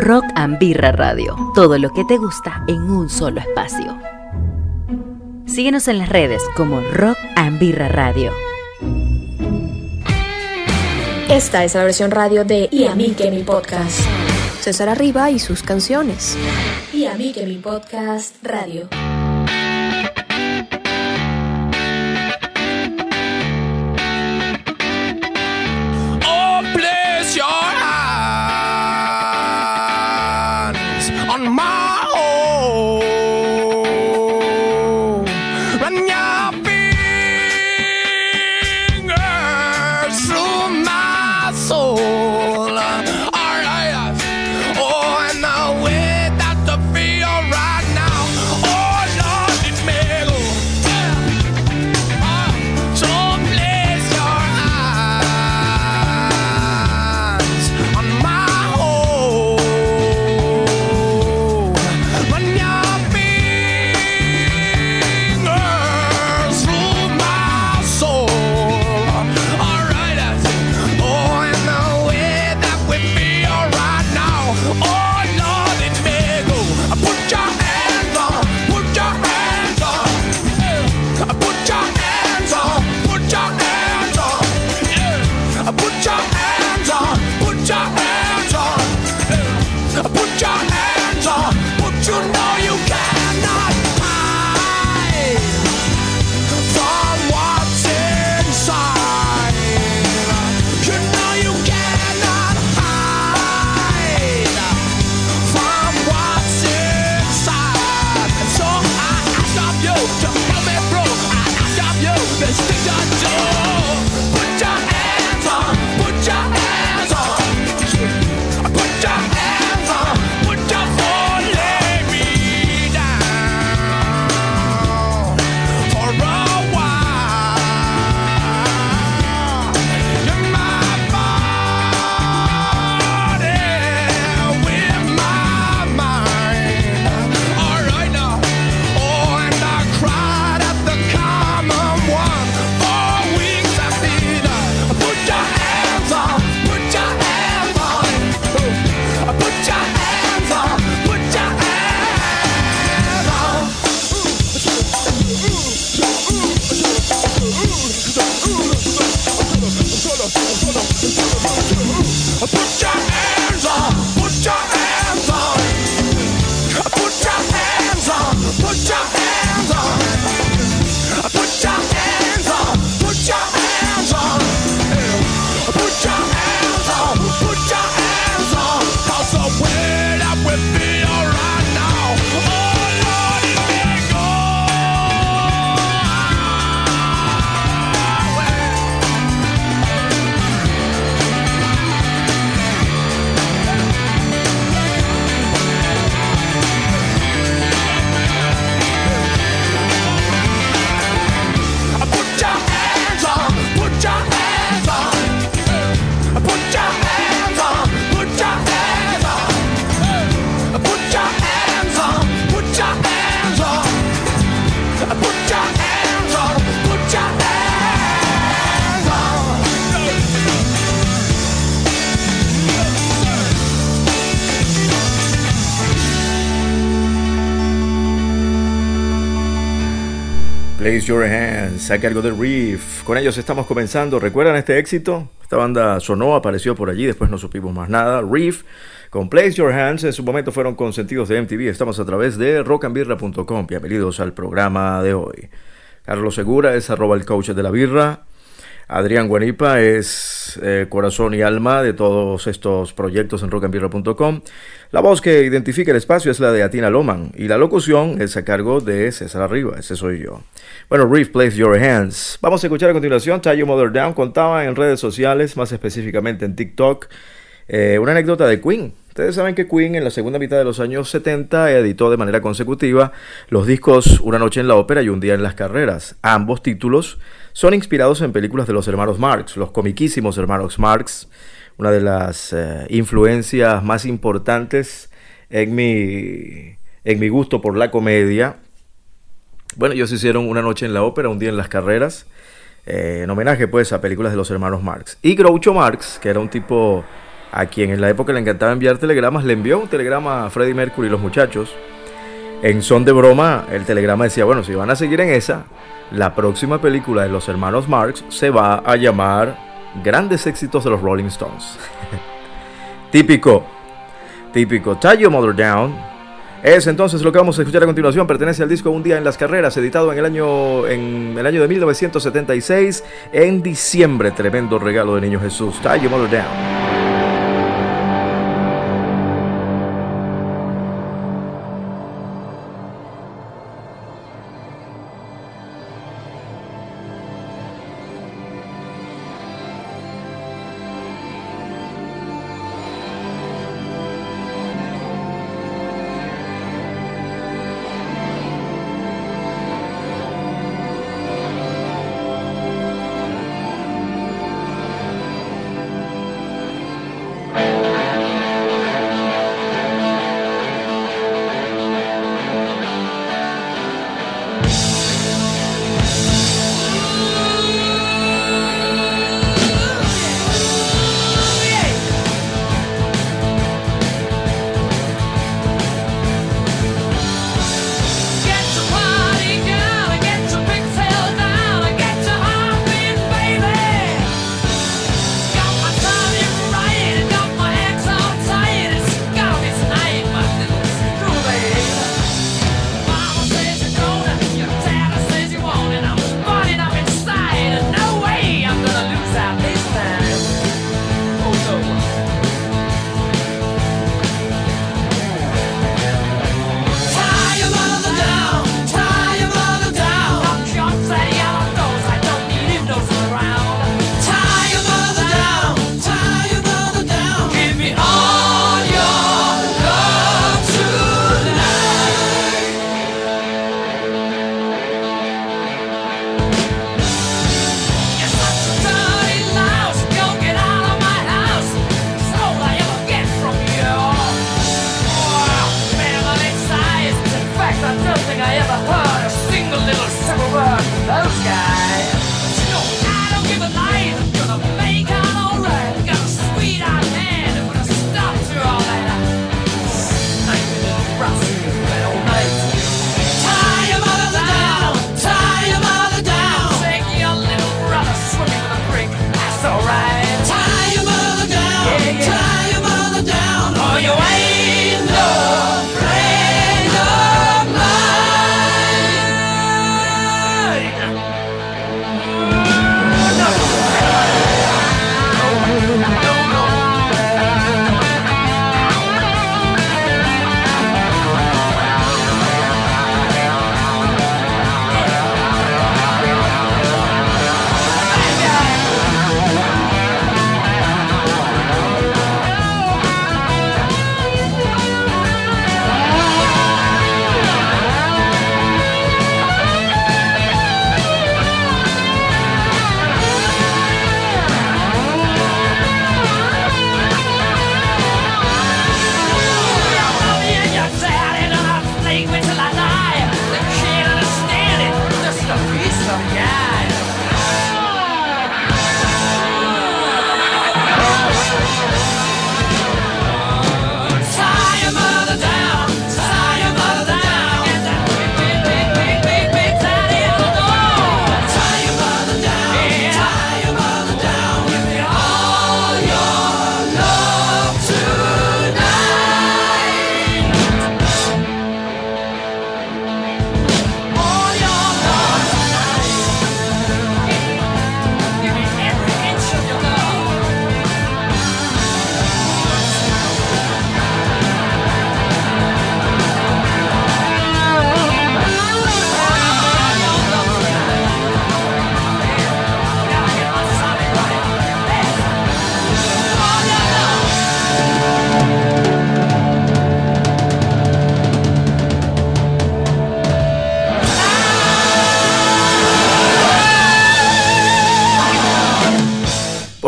Rock and Birra Radio. Todo lo que te gusta en un solo espacio. Síguenos en las redes como Rock and Birra Radio. Esta es la versión radio de Y a mí que mi podcast. César Arriba y sus canciones. Y a mí que mi podcast radio. Place Your Hands, a cargo de Reef. Con ellos estamos comenzando. ¿Recuerdan este éxito? Esta banda sonó, apareció por allí, después no supimos más nada. Reef con Place Your Hands en su momento fueron consentidos de MTV. Estamos a través de rockandbirra.com. Bienvenidos al programa de hoy. Carlos Segura es arroba el coach de la birra. Adrián Guanipa es eh, corazón y alma de todos estos proyectos en rockandbirra.com. La voz que identifica el espacio es la de Atina Loman y la locución es a cargo de César Arriba, ese soy yo. Bueno, Reef, Place Your Hands. Vamos a escuchar a continuación Your Mother Down. Contaba en redes sociales, más específicamente en TikTok, eh, una anécdota de Queen. Ustedes saben que Queen en la segunda mitad de los años 70 editó de manera consecutiva los discos Una noche en la ópera y Un día en las carreras. Ambos títulos son inspirados en películas de los hermanos Marx, los comiquísimos hermanos Marx una de las eh, influencias más importantes en mi, en mi gusto por la comedia. Bueno, ellos hicieron una noche en la ópera, un día en las carreras, eh, en homenaje pues a películas de los hermanos Marx. Y Groucho Marx, que era un tipo a quien en la época le encantaba enviar telegramas, le envió un telegrama a Freddie Mercury y los muchachos. En son de broma, el telegrama decía, bueno, si van a seguir en esa, la próxima película de los hermanos Marx se va a llamar Grandes éxitos de los Rolling Stones. típico, típico. Tie Mother Down. Es entonces lo que vamos a escuchar a continuación. Pertenece al disco Un día en las carreras, editado en el año en el año de 1976 en diciembre. Tremendo regalo de Niño Jesús. Tie Mother Down.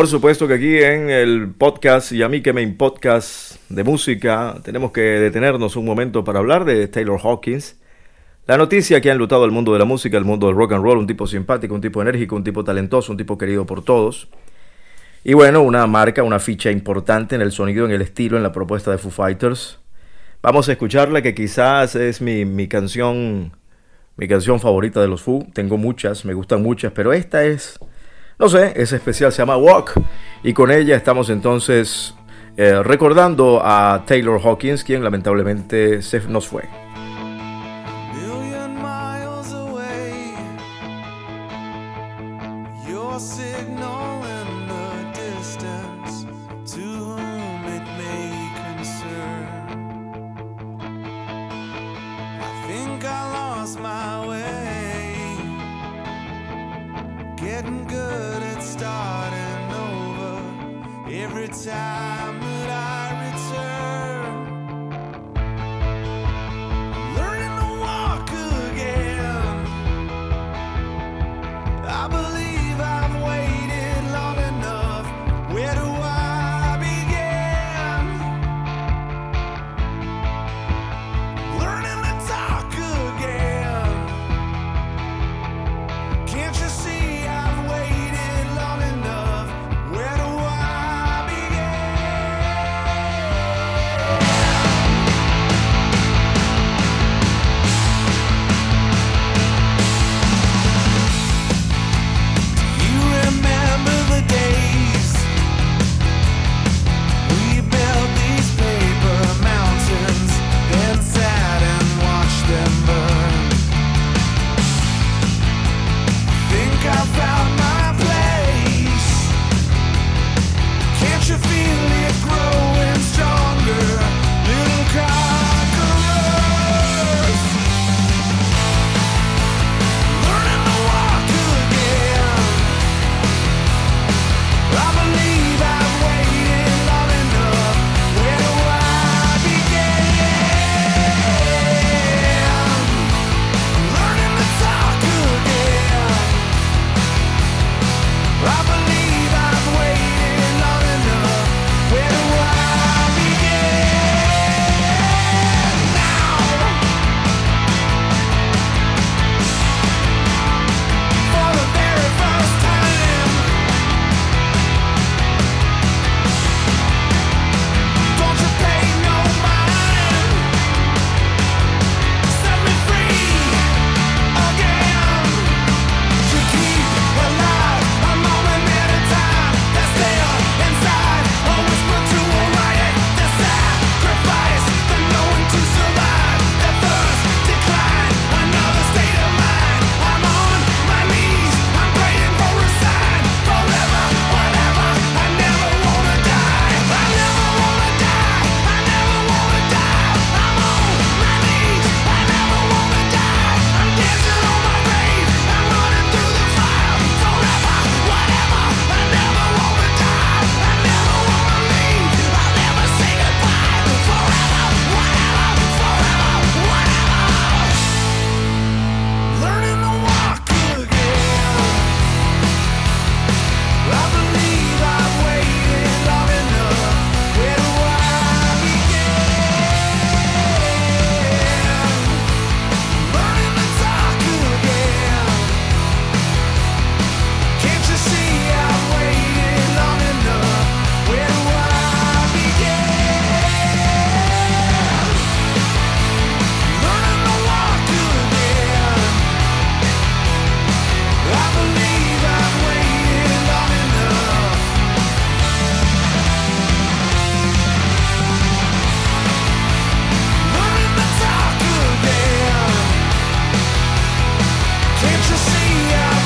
Por supuesto que aquí en el podcast y a mí que me podcast de música tenemos que detenernos un momento para hablar de Taylor Hawkins. La noticia que ha enlutado el mundo de la música, el mundo del rock and roll, un tipo simpático, un tipo enérgico, un tipo talentoso, un tipo querido por todos. Y bueno, una marca, una ficha importante en el sonido, en el estilo, en la propuesta de Foo Fighters. Vamos a escucharla que quizás es mi, mi canción mi canción favorita de los Foo. Tengo muchas, me gustan muchas, pero esta es, no sé, es especial, se llama Walk. Y con ella estamos entonces eh, recordando a Taylor Hawkins, quien lamentablemente se nos fue. getting good at starting over every time. to see you.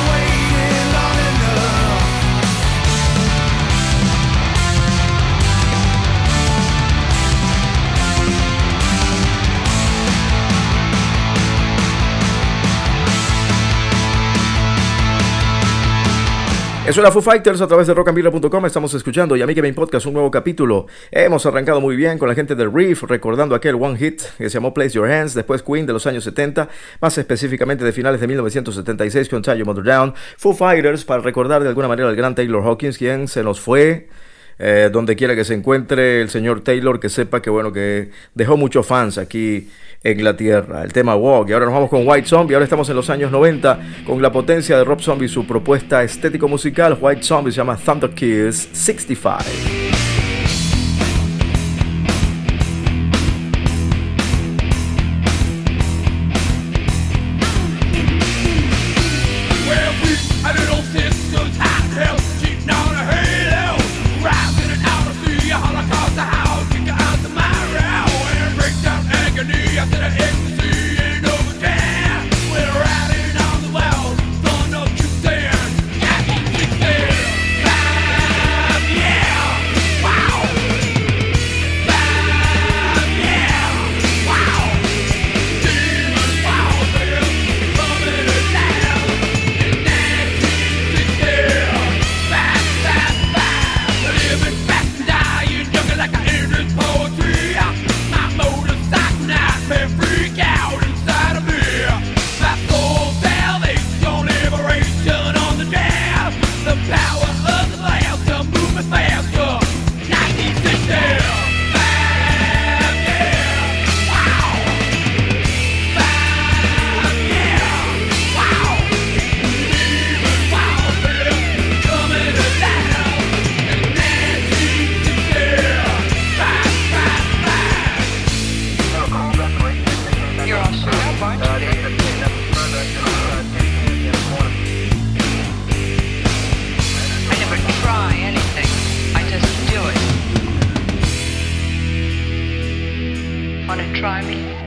Eso era Foo Fighters a través de rockandvilla.com. Estamos escuchando y a mí me podcast, un nuevo capítulo. Hemos arrancado muy bien con la gente del Reef, recordando aquel one hit que se llamó Place Your Hands, después Queen de los años 70, más específicamente de finales de 1976 con Tie Your Mother Down. Foo Fighters para recordar de alguna manera al gran Taylor Hawkins, quien se nos fue Eh, donde quiera que se encuentre el señor Taylor, que sepa que bueno, que dejó muchos fans aquí en la tierra. El tema Walk. Y ahora nos vamos con White Zombie. Ahora estamos en los años 90 con la potencia de Rob Zombie, su propuesta estético musical. White Zombie se llama Thunder Kiss 65. try me?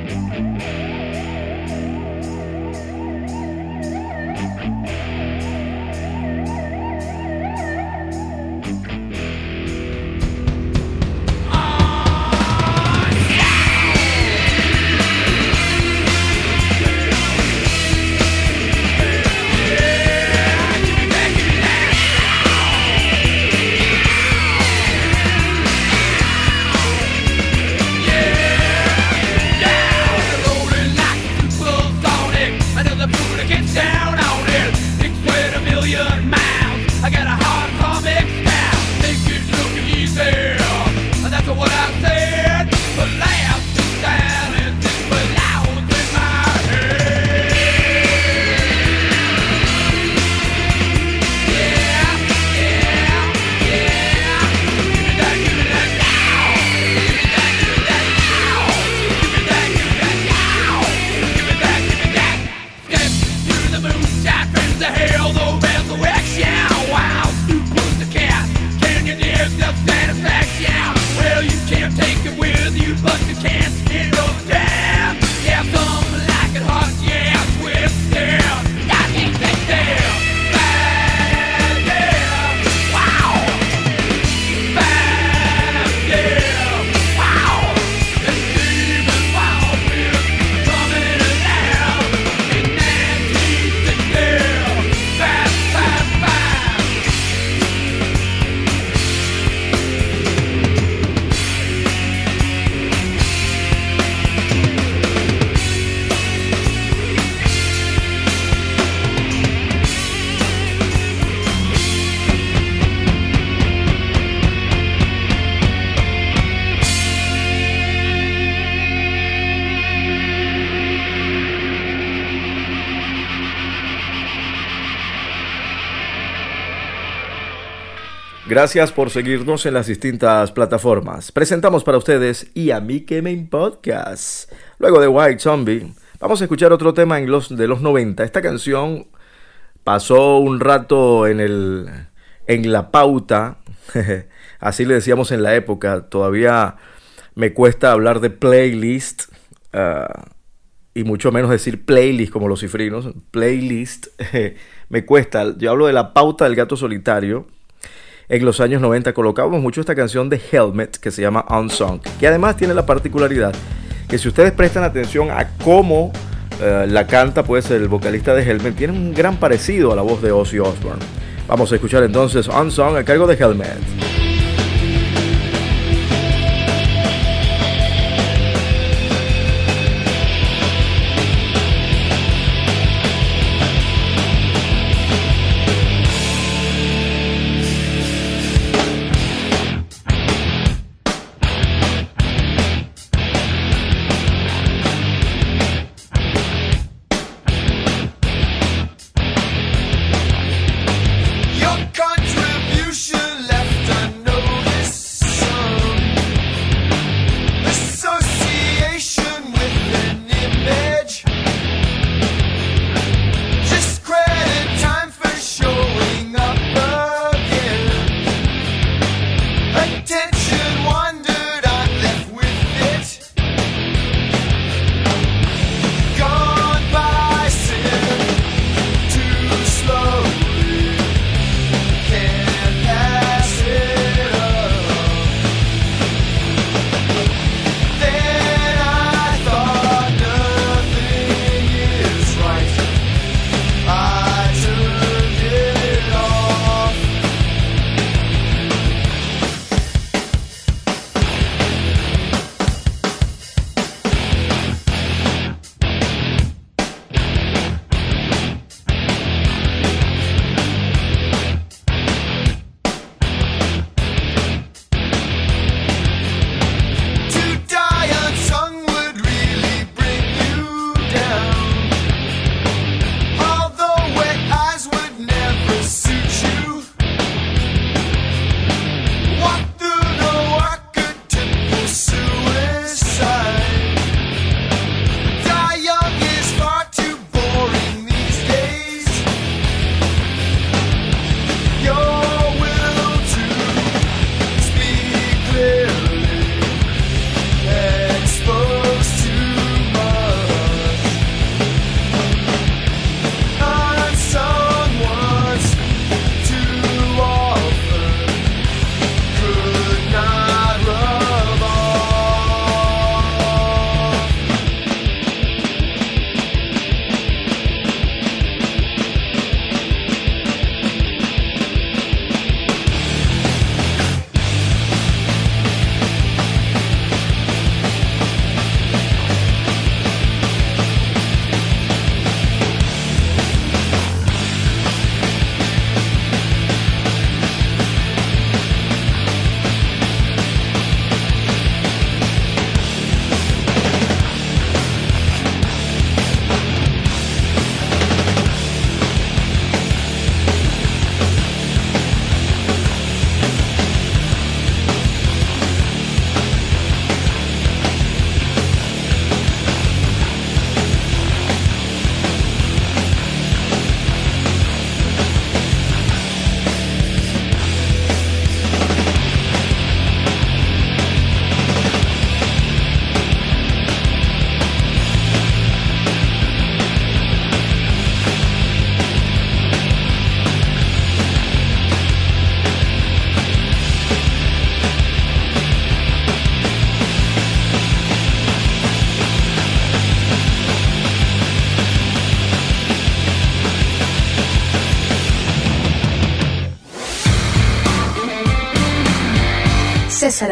the hell though? Gracias por seguirnos en las distintas plataformas. Presentamos para ustedes y a mí que me podcast. Luego de White Zombie, vamos a escuchar otro tema de los 90. Esta canción pasó un rato en la pauta, así le decíamos en la época. Todavía me cuesta hablar de playlist ah, y mucho menos decir playlist como los cifrinos. Playlist me cuesta. Yo hablo de la pauta del gato solitario en los años 90 colocábamos mucho esta canción de Helmet que se llama Unsung, que además tiene la particularidad que si ustedes prestan atención a cómo eh, la canta pues el vocalista de Helmet, tiene un gran parecido a la voz de Ozzy Osbourne. Vamos a escuchar entonces Unsung a cargo de Helmet.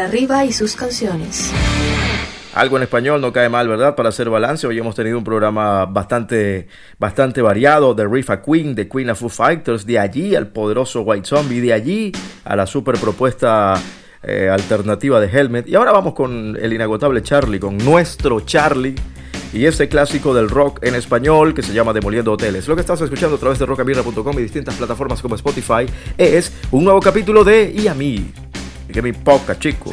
Arriba y sus canciones. Algo en español no cae mal, ¿verdad? Para hacer balance, hoy hemos tenido un programa bastante, bastante variado, de Riff a Queen, de Queen a Foo Fighters, de allí al poderoso White Zombie, de allí a la super propuesta eh, alternativa de Helmet. Y ahora vamos con el inagotable Charlie, con nuestro Charlie y este clásico del rock en español que se llama Demoliendo Hoteles. Lo que estás escuchando a través de rockamirra.com y distintas plataformas como Spotify es un nuevo capítulo de Y a mí. Que me poca, chico.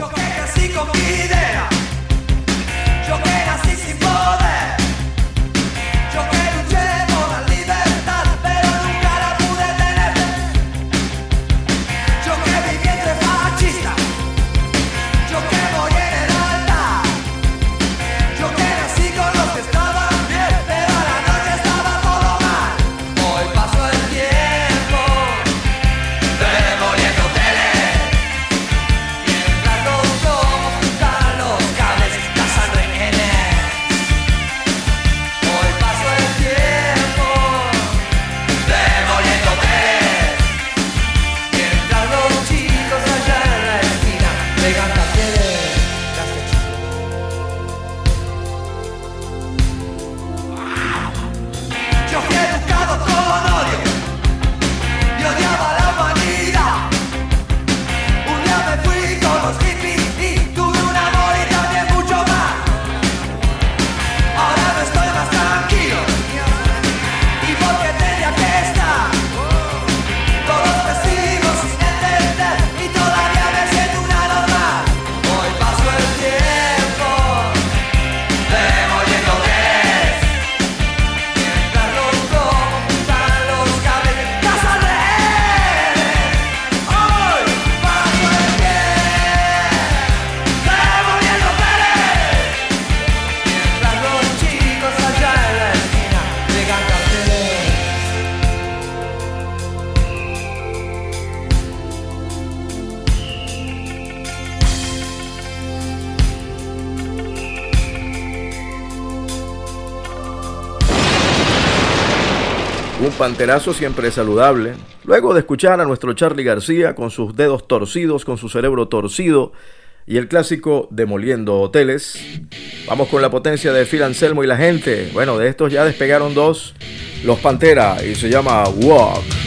Panterazo siempre saludable. Luego de escuchar a nuestro Charlie García con sus dedos torcidos, con su cerebro torcido y el clásico Demoliendo Hoteles, vamos con la potencia de Phil Anselmo y la gente. Bueno, de estos ya despegaron dos, los Pantera, y se llama Walk.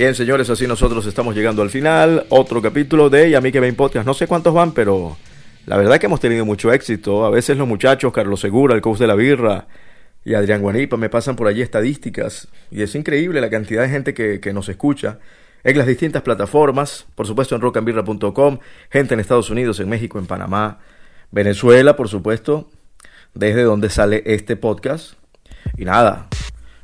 Bien, señores, así nosotros estamos llegando al final. Otro capítulo de Y a mí que me podcast. No sé cuántos van, pero la verdad es que hemos tenido mucho éxito. A veces los muchachos, Carlos Segura, el coach de la birra y Adrián Guanipa, me pasan por allí estadísticas. Y es increíble la cantidad de gente que, que nos escucha en las distintas plataformas. Por supuesto, en rockandbirra.com. Gente en Estados Unidos, en México, en Panamá, Venezuela, por supuesto. Desde donde sale este podcast. Y nada,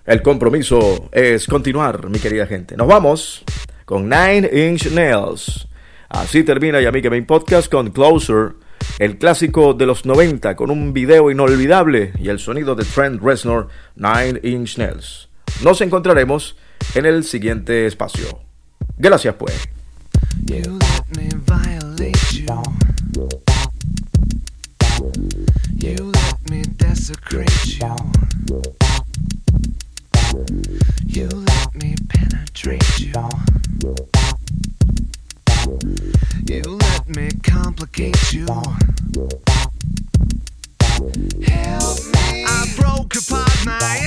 el compromiso es continuar, mi querida gente. Nos vamos con Nine Inch Nails. Así termina Yami Game Podcast con Closer, el clásico de los 90 con un video inolvidable y el sonido de Trent Reznor, Nine Inch Nails. Nos encontraremos en el siguiente espacio. Gracias pues. Penetrate you. You let me complicate you. Help me. I broke apart my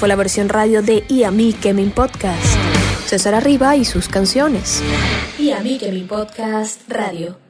fue la versión radio de Y a mí podcast. César Arriba y sus canciones. Y a mí podcast radio.